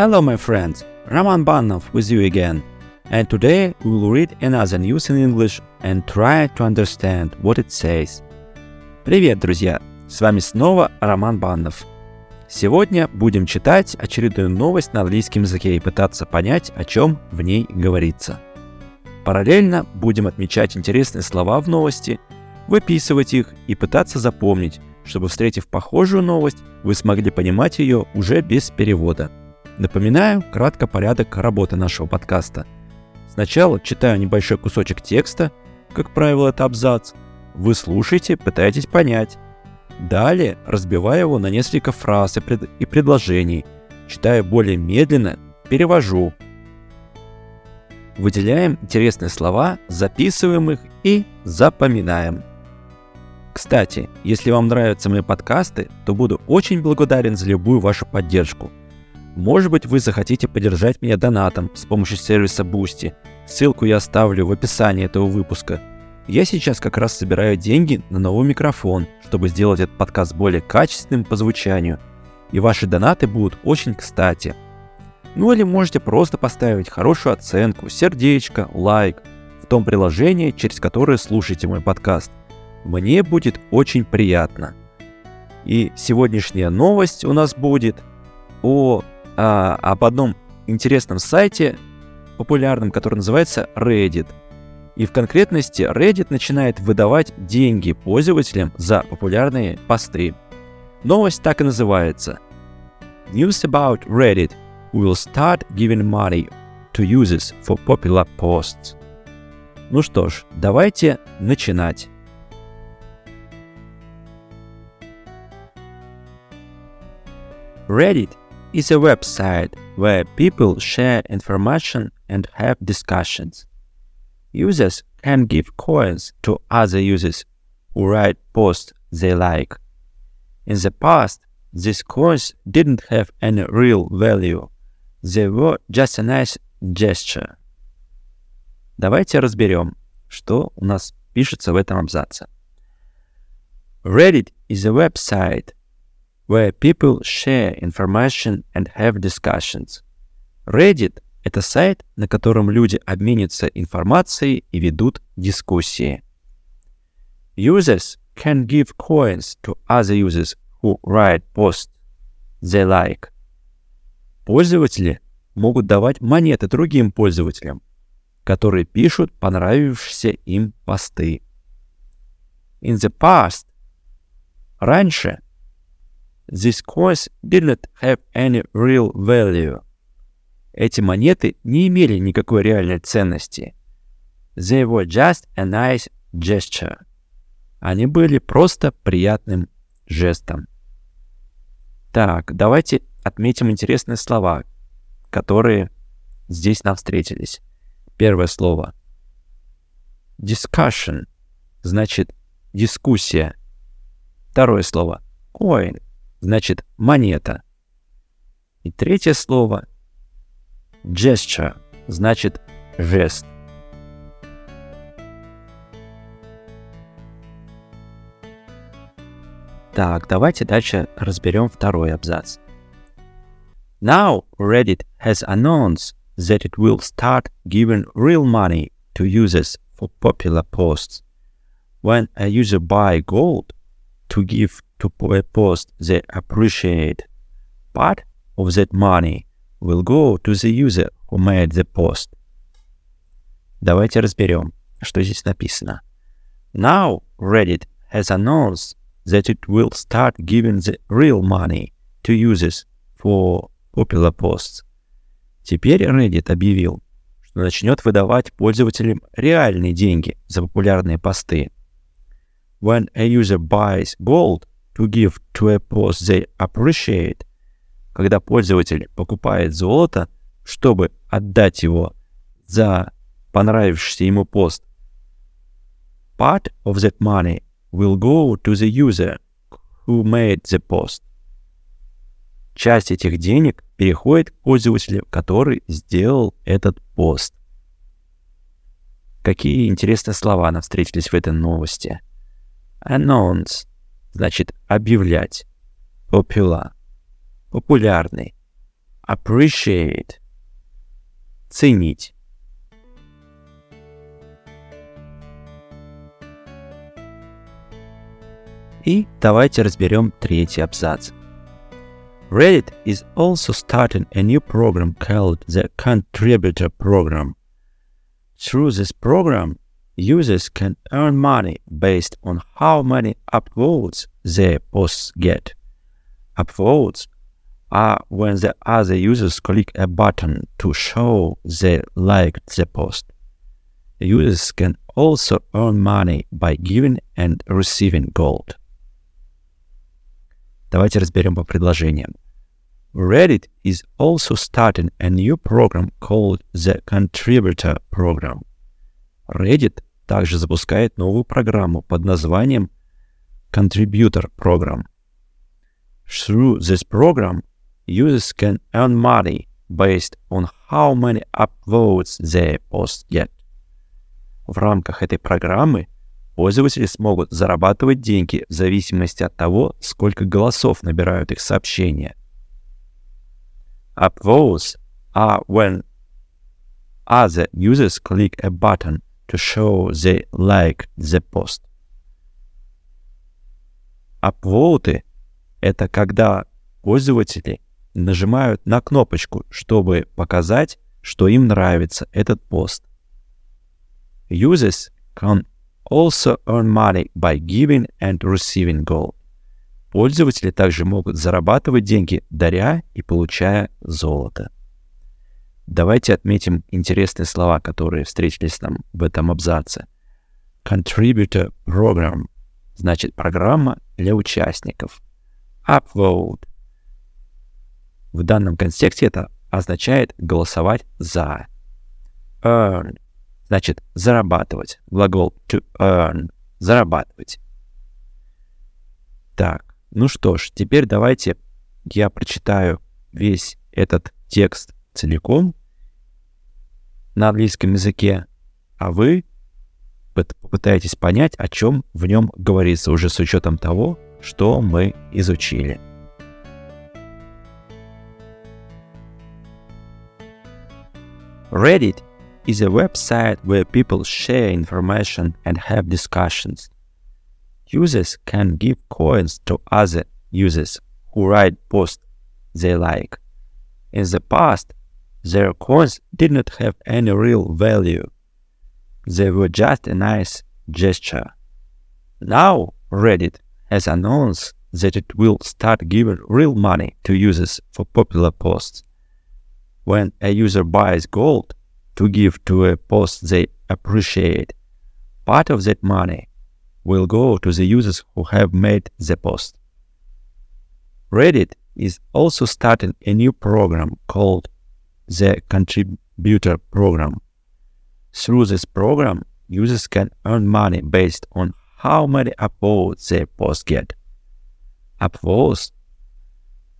Hello, my friends. Roman Banov with you again. And today we will read another news in English and try to understand what it says. Привет, друзья! С вами снова Роман Баннов. Сегодня будем читать очередную новость на английском языке и пытаться понять, о чем в ней говорится. Параллельно будем отмечать интересные слова в новости, выписывать их и пытаться запомнить, чтобы, встретив похожую новость, вы смогли понимать ее уже без перевода – Напоминаю кратко порядок работы нашего подкаста. Сначала читаю небольшой кусочек текста, как правило, это абзац. Вы слушаете, пытаетесь понять. Далее разбиваю его на несколько фраз и, пред... и предложений. Читаю более медленно, перевожу. Выделяем интересные слова, записываем их и запоминаем. Кстати, если вам нравятся мои подкасты, то буду очень благодарен за любую вашу поддержку – может быть, вы захотите поддержать меня донатом с помощью сервиса Boosty. Ссылку я оставлю в описании этого выпуска. Я сейчас как раз собираю деньги на новый микрофон, чтобы сделать этот подкаст более качественным по звучанию. И ваши донаты будут очень кстати. Ну или можете просто поставить хорошую оценку, сердечко, лайк в том приложении, через которое слушаете мой подкаст. Мне будет очень приятно. И сегодняшняя новость у нас будет о а, об одном интересном сайте, популярном, который называется Reddit. И в конкретности Reddit начинает выдавать деньги пользователям за популярные посты. Новость так и называется. News about Reddit will start giving money to users for popular posts. Ну что ж, давайте начинать. Reddit is a website where people share information and have discussions. Users can give coins to other users who write posts they like. In the past, these coins didn't have any real value. They were just a nice gesture. Давайте разберем, что у нас пишется в этом абзаце. Reddit is a website where people share information and have discussions. Reddit — это сайт, на котором люди обменятся информацией и ведут дискуссии. Users can give coins to other users who write posts they like. Пользователи могут давать монеты другим пользователям, которые пишут понравившиеся им посты. In the past, раньше — These coins didn't have any real value. Эти монеты не имели никакой реальной ценности. They were just a nice gesture. Они были просто приятным жестом. Так, давайте отметим интересные слова, которые здесь нам встретились. Первое слово. Discussion значит дискуссия. Второе слово. Coin значит монета. И третье слово gesture значит жест. Так, давайте дальше разберем второй абзац. Now Reddit has announced that it will start giving real money to users for popular posts. When a user buy gold to give to post they appreciate. Part of that money will go to the user who made the post. Давайте разберем, что здесь написано. Now Reddit has announced that it will start giving the real money to users for popular posts. Теперь Reddit объявил, что начнет выдавать пользователям реальные деньги за популярные посты. When a user buys gold, to give to a post they appreciate, когда пользователь покупает золото, чтобы отдать его за понравившийся ему пост. Part of that money will go to the user who made the post. Часть этих денег переходит к пользователю, который сделал этот пост. Какие интересные слова нам встретились в этой новости. Announce значит объявлять. Popular – популярный. appreciate – ценить. И давайте разберем третий абзац. Reddit is also starting a new program called the Contributor Program. Through this program, users can earn money based on how many upvotes their posts get. Upvotes are when the other users click a button to show they liked the post. Users can also earn money by giving and receiving gold. Давайте разберем по предложениям. Reddit is also starting a new program called the Contributor Program. Reddit также запускает новую программу под названием Contributor Program. Through this program, users can earn money based on how many upvotes their posts get. В рамках этой программы пользователи смогут зарабатывать деньги в зависимости от того, сколько голосов набирают их сообщения. Upvotes are when other users click a button to show they like the post. Upvote — это когда пользователи нажимают на кнопочку, чтобы показать, что им нравится этот пост. Users can also earn money by giving and receiving gold. Пользователи также могут зарабатывать деньги, даря и получая золото. Давайте отметим интересные слова, которые встретились нам в этом абзаце. Contributor Program значит программа для участников. Upvote в данном контексте это означает голосовать за. Earn значит зарабатывать. Глагол to earn – зарабатывать. Так, ну что ж, теперь давайте я прочитаю весь этот текст целиком на английском языке, а вы попытаетесь понять, о чем в нем говорится, уже с учетом того, что мы изучили. Reddit is a website where people share information and have discussions. Users can give coins to other users who write posts they like. In the past, their coins did not have any real value. They were just a nice gesture. Now, Reddit has announced that it will start giving real money to users for popular posts. When a user buys gold to give to a post they appreciate, part of that money will go to the users who have made the post. Reddit is also starting a new program called the Contributor Program. Through this program, users can earn money based on how many upvotes their post get. Upvotes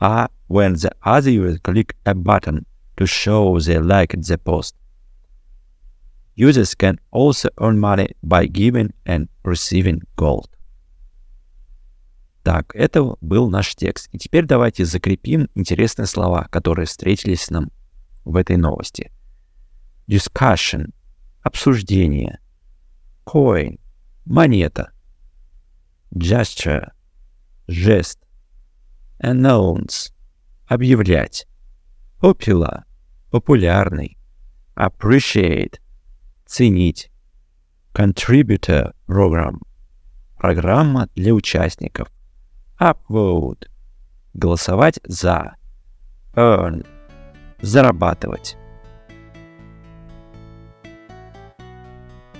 are when the other user click a button to show they liked the post. Users can also earn money by giving and receiving gold. Так, это был наш текст. И теперь давайте закрепим интересные слова, которые встретились нам в этой новости. Discussion – обсуждение. Coin – монета. Gesture – жест. Announce – объявлять. Popular – популярный. Appreciate ценить. Contributor Program – программа для участников. Upvote – голосовать за. Earn – зарабатывать.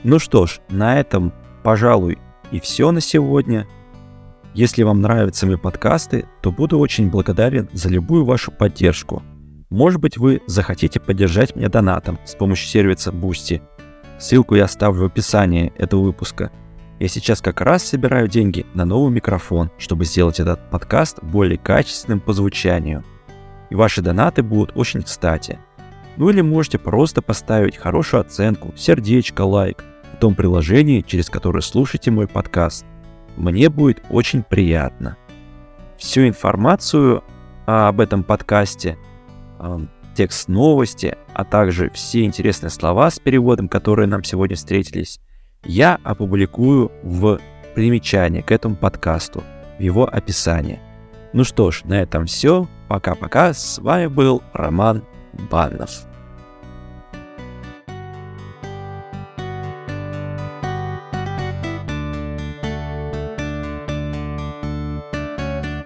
Ну что ж, на этом, пожалуй, и все на сегодня. Если вам нравятся мои подкасты, то буду очень благодарен за любую вашу поддержку. Может быть, вы захотите поддержать меня донатом с помощью сервиса Boosty – Ссылку я оставлю в описании этого выпуска. Я сейчас как раз собираю деньги на новый микрофон, чтобы сделать этот подкаст более качественным по звучанию. И ваши донаты будут очень кстати. Ну или можете просто поставить хорошую оценку, сердечко, лайк в том приложении, через которое слушаете мой подкаст. Мне будет очень приятно. Всю информацию об этом подкасте, э, текст новости, а также все интересные слова с переводом, которые нам сегодня встретились, я опубликую в примечании к этому подкасту, в его описании. Ну что ж, на этом все. Пока-пока. С вами был Роман Баннов.